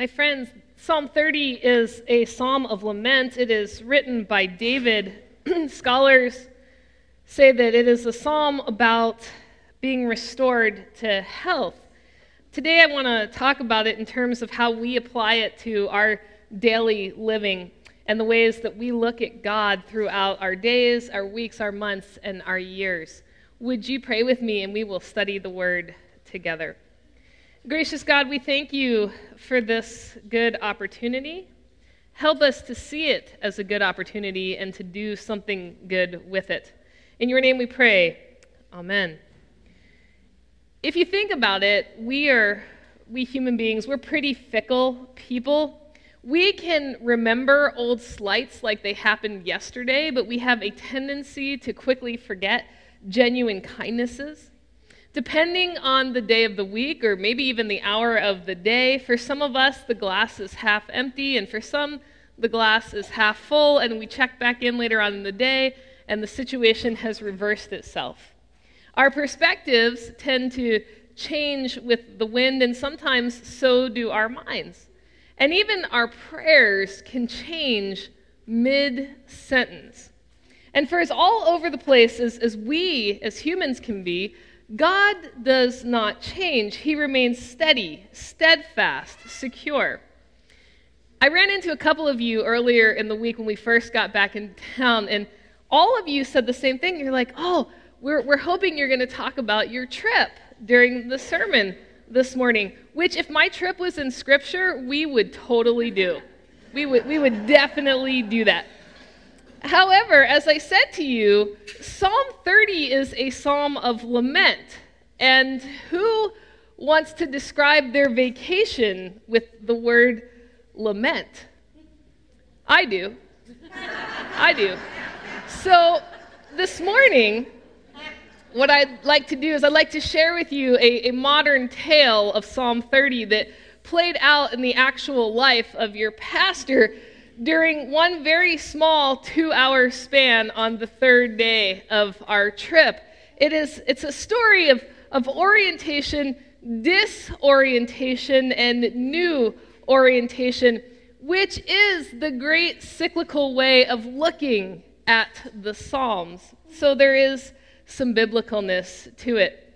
My friends, Psalm 30 is a psalm of lament. It is written by David. Scholars say that it is a psalm about being restored to health. Today, I want to talk about it in terms of how we apply it to our daily living and the ways that we look at God throughout our days, our weeks, our months, and our years. Would you pray with me and we will study the word together? Gracious God, we thank you for this good opportunity. Help us to see it as a good opportunity and to do something good with it. In your name we pray. Amen. If you think about it, we are, we human beings, we're pretty fickle people. We can remember old slights like they happened yesterday, but we have a tendency to quickly forget genuine kindnesses. Depending on the day of the week, or maybe even the hour of the day, for some of us, the glass is half empty, and for some, the glass is half full, and we check back in later on in the day, and the situation has reversed itself. Our perspectives tend to change with the wind, and sometimes so do our minds. And even our prayers can change mid sentence. And for as all over the place as, as we as humans can be, God does not change. He remains steady, steadfast, secure. I ran into a couple of you earlier in the week when we first got back in town, and all of you said the same thing. You're like, oh, we're, we're hoping you're going to talk about your trip during the sermon this morning, which, if my trip was in Scripture, we would totally do. We would, we would definitely do that. However, as I said to you, Psalm 30 is a psalm of lament. And who wants to describe their vacation with the word lament? I do. I do. So this morning, what I'd like to do is I'd like to share with you a, a, modern tale of Psalm 30 that played out in the actual life of your pastor during one very small two hour span on the third day of our trip. It is, it's a story of, of orientation, disorientation, and new orientation, which is the great cyclical way of looking at the Psalms. So there is some biblicalness to it.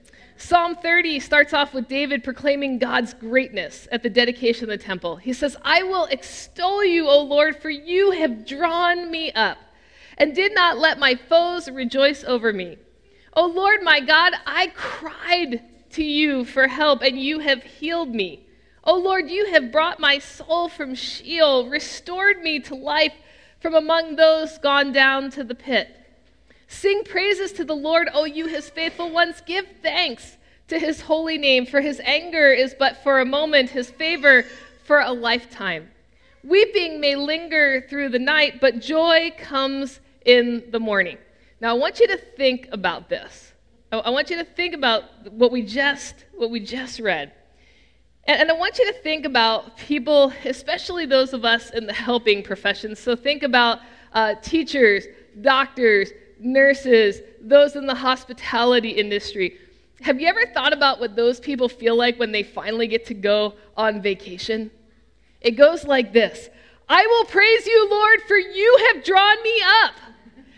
Psalm 30 starts off with David proclaiming God's greatness at the dedication of the temple. He says, I will extol you, O Lord, for you have drawn me up and did not let my foes rejoice over me. O Lord my God, I cried to you for help, and you have healed me. O Lord, you have brought my soul from Sheol, restored me to life from among those gone down to the pit. Sing praises to the Lord, O you his faithful ones. Give thanks to his holy name, for his anger is but for a moment, his favor for a lifetime. Weeping may linger through the night, but joy comes in the morning. Now, I want you to think about this. I want you to think about what we just, what we just read. And, I want you to think about people, especially those of us in the helping professions. So think about uh, teachers, doctors, nurses, those in the hospitality industry. Have you ever thought about what those people feel like when they finally get to go on vacation? It goes like this I will praise you, Lord, for you have drawn me up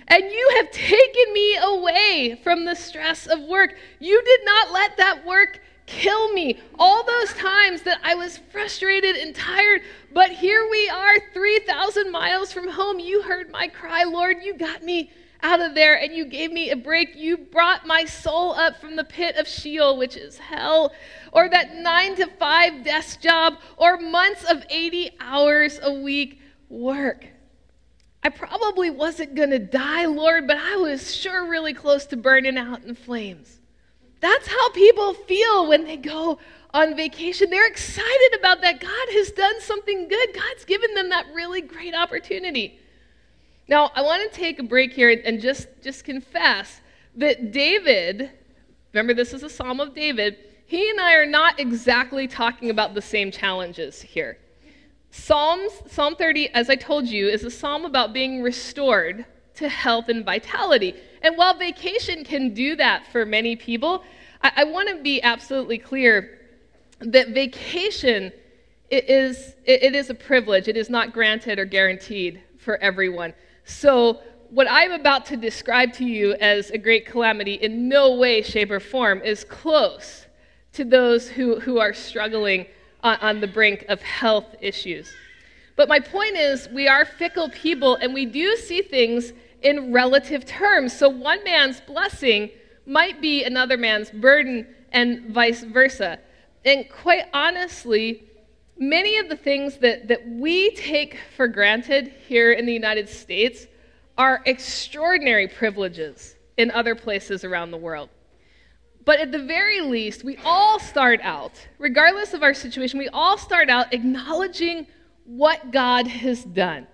and you have taken me away from the stress of work. You did not let that work kill me. All those times that I was frustrated and tired, but here we are, 3,000 miles from home. You heard my cry, Lord. You got me out of there and you gave me a break. You brought my soul up from the pit of Sheol, which is hell, or that nine to five desk job, or months of 80 hours a week work. I probably wasn't going to die, Lord, but I was sure really close to burning out in flames. That's how people feel when they go on vacation. They're excited about that. God has done something good, God's given them that really great opportunity. Now, I want to take a break here and just, just confess that David, remember this is a psalm of David, he and I are not exactly talking about the same challenges here. Psalms, Psalm 30, as I told you, is a psalm about being restored to health and vitality. And while vacation can do that for many people, I, I want to be absolutely clear that vacation it is, it is a privilege. It is not granted or guaranteed for everyone. So, what I'm about to describe to you as a great calamity in no way, shape, or form is close to those who, who are struggling on, on the brink of health issues. But my point is, we are fickle people and we do see things in relative terms. So, one man's blessing might be another man's burden and vice versa. And quite honestly, many of the things that, that we take for granted here in the United States are extraordinary privileges in other places around the world. But at the very least, we all start out, regardless of our situation, we all start out acknowledging what God has done.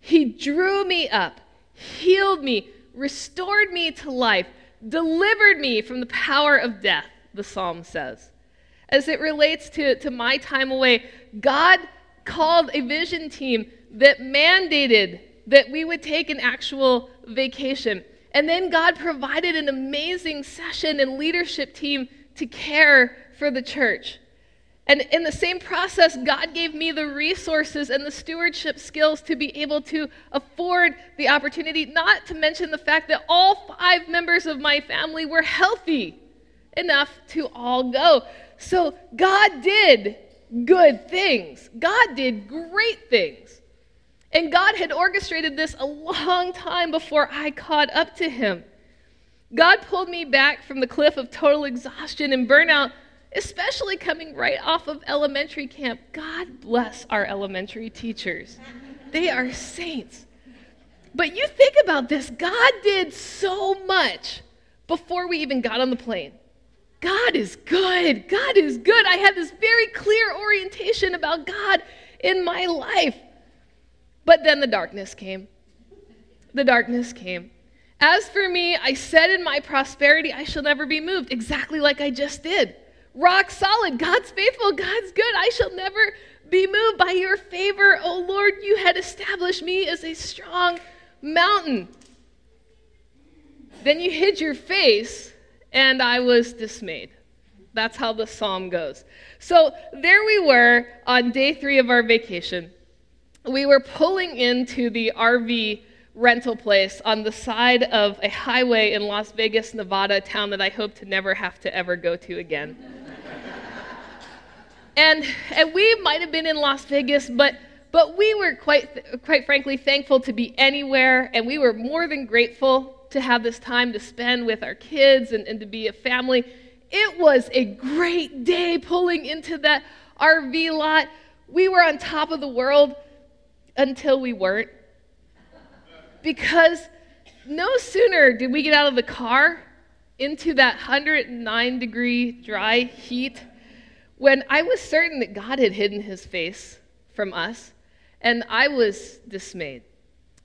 He drew me up, healed me, restored me to life, delivered me from the power of death, the psalm says. As it relates to, to my time away, God called a vision team that mandated that we would take an actual vacation. And then God provided an amazing session and leadership team to care for the church. And in the same process, God gave me the resources and the stewardship skills to be able to afford the opportunity, not to mention the fact that all five members of my family were healthy enough to all go. So God did good things, God did great things. And God had orchestrated this a long time before I caught up to Him. God pulled me back from the cliff of total exhaustion and burnout, especially coming right off of elementary camp. God bless our elementary teachers, they are saints. But you think about this God did so much before we even got on the plane. God is good. God is good. I had this very clear orientation about God in my life. But then the darkness came. The darkness came. As for me, I said in my prosperity, I shall never be moved, exactly like I just did. Rock solid. God's faithful. God's good. I shall never be moved by your favor. O Lord, you had established me as a strong mountain. Then you hid your face, and I was dismayed. That's how the psalm goes. So there we were on day three of our vacation we were pulling into the RV rental place on the side of a highway in Las Vegas, Nevada, a town that I hope to never have to ever go to again. and, and we might have been in Las Vegas, but, but we were quite, quite frankly thankful to be anywhere, and we were more than grateful to have this time to spend with our kids and, and to be a family. It was a great day pulling into that RV lot. We were on top of the world until we weren't. Because no sooner did we get out of the car into that 109 degree dry heat when I was certain that God had hidden his face from us, and I was dismayed.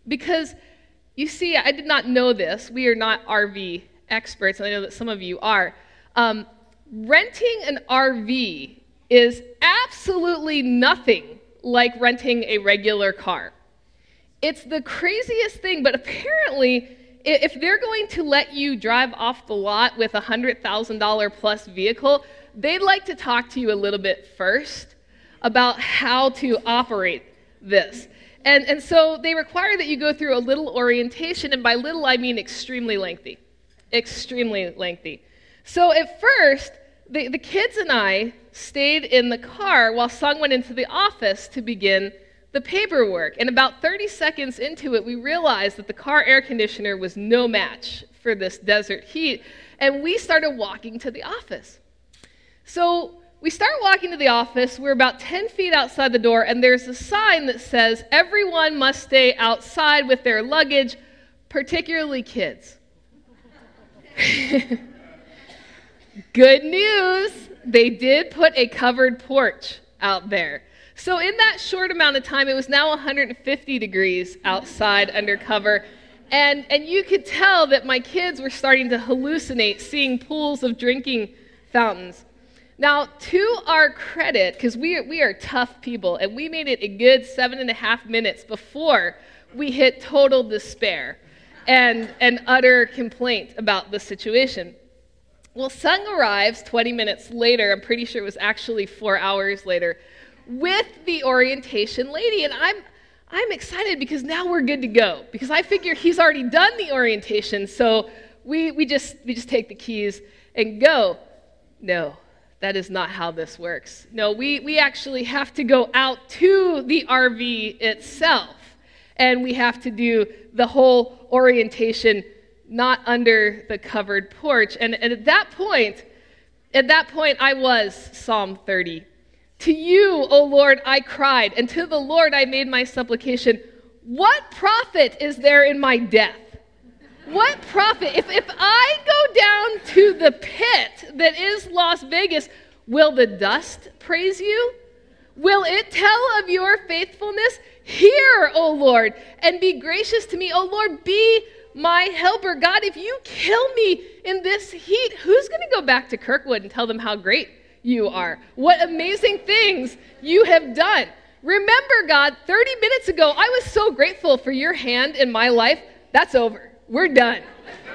Because you see, I did not know this. We are not RV experts, and I know that some of you are. Um, renting an RV is absolutely nothing like renting a regular car. It's the craziest thing, but apparently, if they're going to let you drive off the lot with a $100,000 plus vehicle, they'd like to talk to you a little bit first about how to operate this. And, and so they require that you go through a little orientation, and by little I mean extremely lengthy. Extremely lengthy. So at first, the, the kids and I stayed in the car while Sung went into the office to begin the paperwork. And about 30 seconds into it, we realized that the car air conditioner was no match for this desert heat. And we started walking to the office. So we start walking to the office. We're about 10 feet outside the door, and there's a sign that says, Everyone must stay outside with their luggage, particularly kids. Good news! They did put a covered porch out there. So, in that short amount of time, it was now 150 degrees outside under cover. And, and you could tell that my kids were starting to hallucinate seeing pools of drinking fountains. Now, to our credit, because we, we are tough people, and we made it a good seven and a half minutes before we hit total despair and, and utter complaint about the situation. Well, Sung arrives 20 minutes later. I'm pretty sure it was actually four hours later with the orientation lady. And I'm, I'm excited because now we're good to go because I figure he's already done the orientation. So we, we, just, we just take the keys and go. No, that is not how this works. No, we, we actually have to go out to the RV itself and we have to do the whole orientation not under the covered porch. And, and at that point, at that point, I was Psalm 30. To you, O Lord, I cried, and to the Lord I made my supplication. What profit is there in my death? What profit? If, if I go down to the pit that is Las Vegas, will the dust praise you? Will it tell of your faithfulness? Hear, O Lord, and be gracious to me. O Lord, be my helper. God, if you kill me in this heat, who's going to go back to Kirkwood and tell them how great you are? What amazing things you have done. Remember, God, 30 minutes ago, I was so grateful for your hand in my life. That's over. We're done.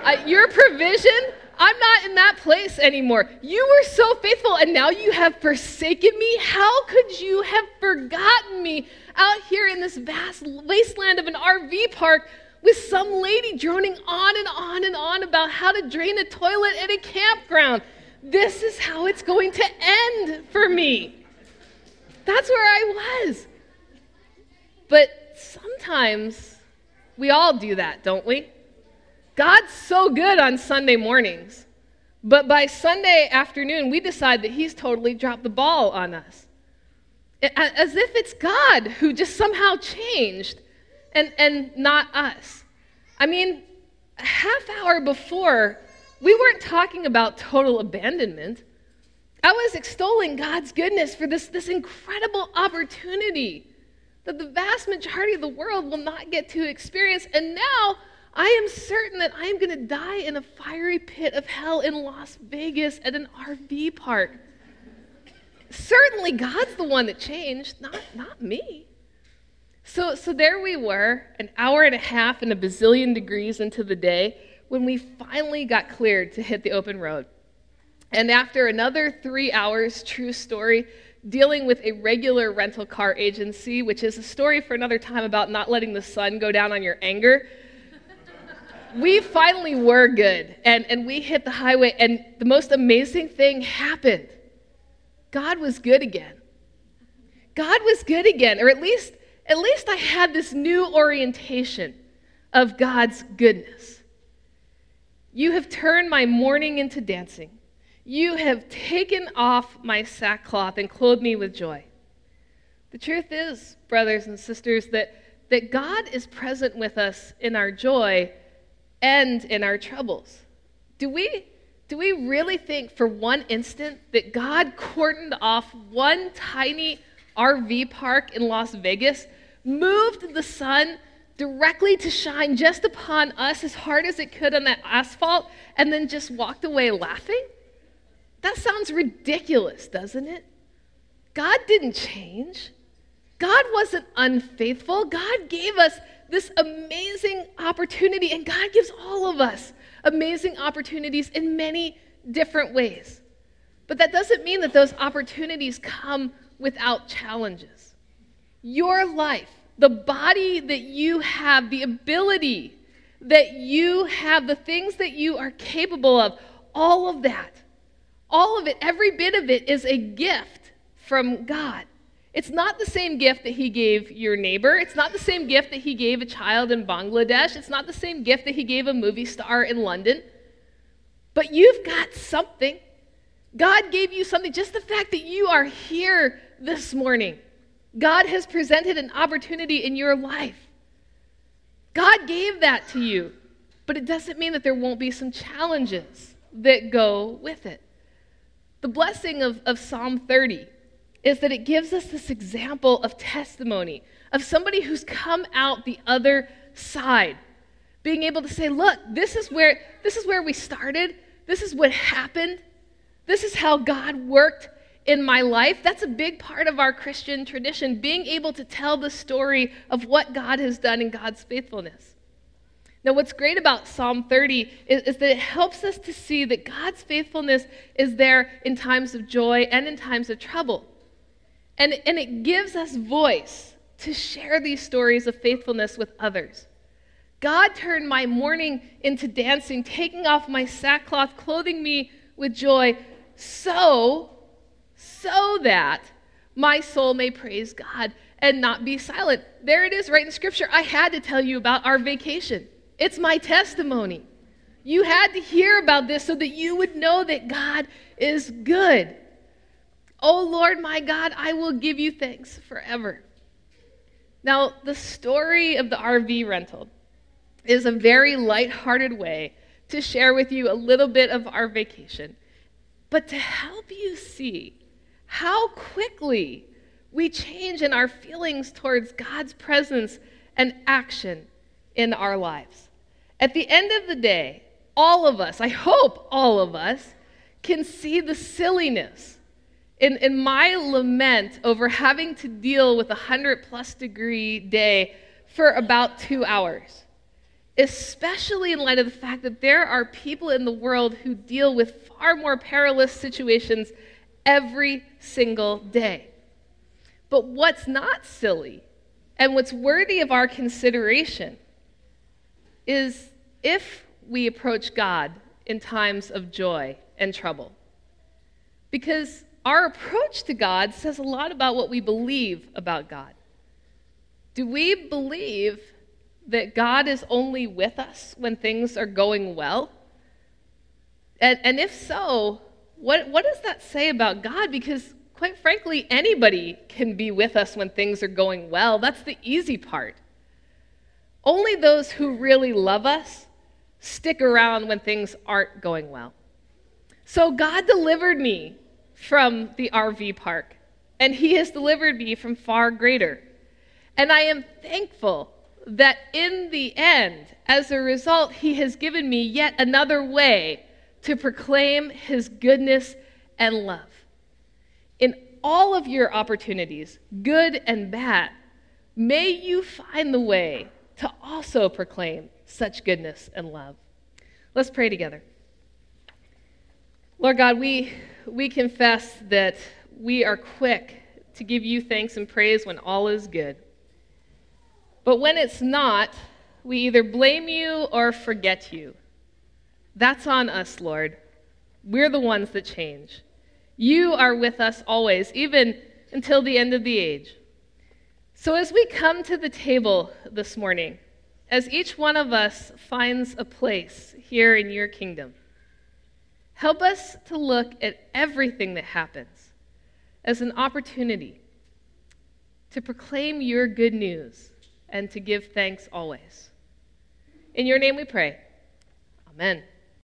Uh, your provision, I'm not in that place anymore. You were so faithful, and now you have forsaken me. How could you have forgotten me out here in this vast wasteland of an RV park with some lady droning on and on and on about how to drain a toilet at a campground? This is how it's going to end for me. That's where I was. But sometimes we all do that, don't we? God's so good on Sunday mornings, but by Sunday afternoon, we decide that He's totally dropped the ball on us. As if it's God who just somehow changed and, and not us. I mean, a half hour before, we weren't talking about total abandonment. I was extolling God's goodness for this, this incredible opportunity that the vast majority of the world will not get to experience. And now I am certain that I am going to die in a fiery pit of hell in Las Vegas at an RV park. Certainly, God's the one that changed, not, not me. So, so there we were, an hour and a half and a bazillion degrees into the day, when we finally got cleared to hit the open road. And after another three hours, true story, dealing with a regular rental car agency, which is a story for another time about not letting the sun go down on your anger we finally were good and, and we hit the highway and the most amazing thing happened. God was good again. God was good again or at least at least i had this new orientation of god's goodness. You have turned my mourning into dancing. You have taken off my sackcloth and clothed me with joy. The truth is brothers and sisters that that god is present with us in our joy end in our troubles. Do we, do we really think for one instant that God cordoned off one tiny RV park in Las Vegas, moved the sun directly to shine just upon us as hard as it could on that asphalt, and then just walked away laughing? That sounds ridiculous, doesn't it? God didn't change. God wasn't unfaithful. God gave us this amazing opportunity, and God gives all of us amazing opportunities in many different ways. But that doesn't mean that those opportunities come without challenges. Your life, the body that you have, the ability that you have, the things that you are capable of, all of that, all of it, every bit of it is a gift from God. It's not the same gift that he gave your neighbor. It's not the same gift that he gave a child in Bangladesh. It's not the same gift that he gave a movie star in London. But you've got something. God gave you something. Just the fact that you are here this morning, God has presented an opportunity in your life. God gave that to you. But it doesn't mean that there won't be some challenges that go with it. The blessing of, of Psalm 30 is that it gives us this example of testimony of somebody who's come out the other side being able to say look this is where this is where we started. This is what happened. This is how god worked in my life. That's a big part of our christian tradition being able to tell the story of what god has done in god's faithfulness. Now what's great about psalm 30 is, is that it helps us to see that god's faithfulness is there in times of joy and in times of trouble And, and it gives us voice to share these stories of faithfulness with others. God turned my mourning into dancing, taking off my sackcloth, clothing me with joy, so, so that my soul may praise God and not be silent. There it is right in Scripture. I had to tell you about our vacation. It's my testimony. You had to hear about this so that you would know that God is good. Oh Lord, my God, I will give you thanks forever. Now, the story of the RV rental is a very light-hearted way to share with you a little bit of our vacation, but to help you see how quickly we change in our feelings towards God's presence and action in our lives. At the end of the day, all of us, I hope all of us, can see the silliness in, in my lament over having to deal with a 100 plus degree day for about two hours. Especially in light of the fact that there are people in the world who deal with far more perilous situations every single day. But what's not silly and what's worthy of our consideration is if we approach God in times of joy and trouble. Because our approach to God says a lot about what we believe about God. Do we believe that God is only with us when things are going well? And, and if so, what, what does that say about God? Because quite frankly, anybody can be with us when things are going well. That's the easy part. Only those who really love us stick around when things aren't going well. So God delivered me from the RV park, and He has delivered me from far greater. And I am thankful that in the end, as a result, He has given me yet another way to proclaim His goodness and love in all of your opportunities, good and bad, may you find the way to also proclaim such goodness and love. Let's pray together. Lord God, we, we confess that we are quick to give you thanks and praise when all is good. But when it's not, we either blame you or forget you. That's on us, Lord. We're the ones that change. You are with us always, even until the end of the age. So, as we come to the table this morning, as each one of us finds a place here in your kingdom, help us to look at everything that happens as an opportunity to proclaim your good news and to give thanks always. In your name we pray. Amen.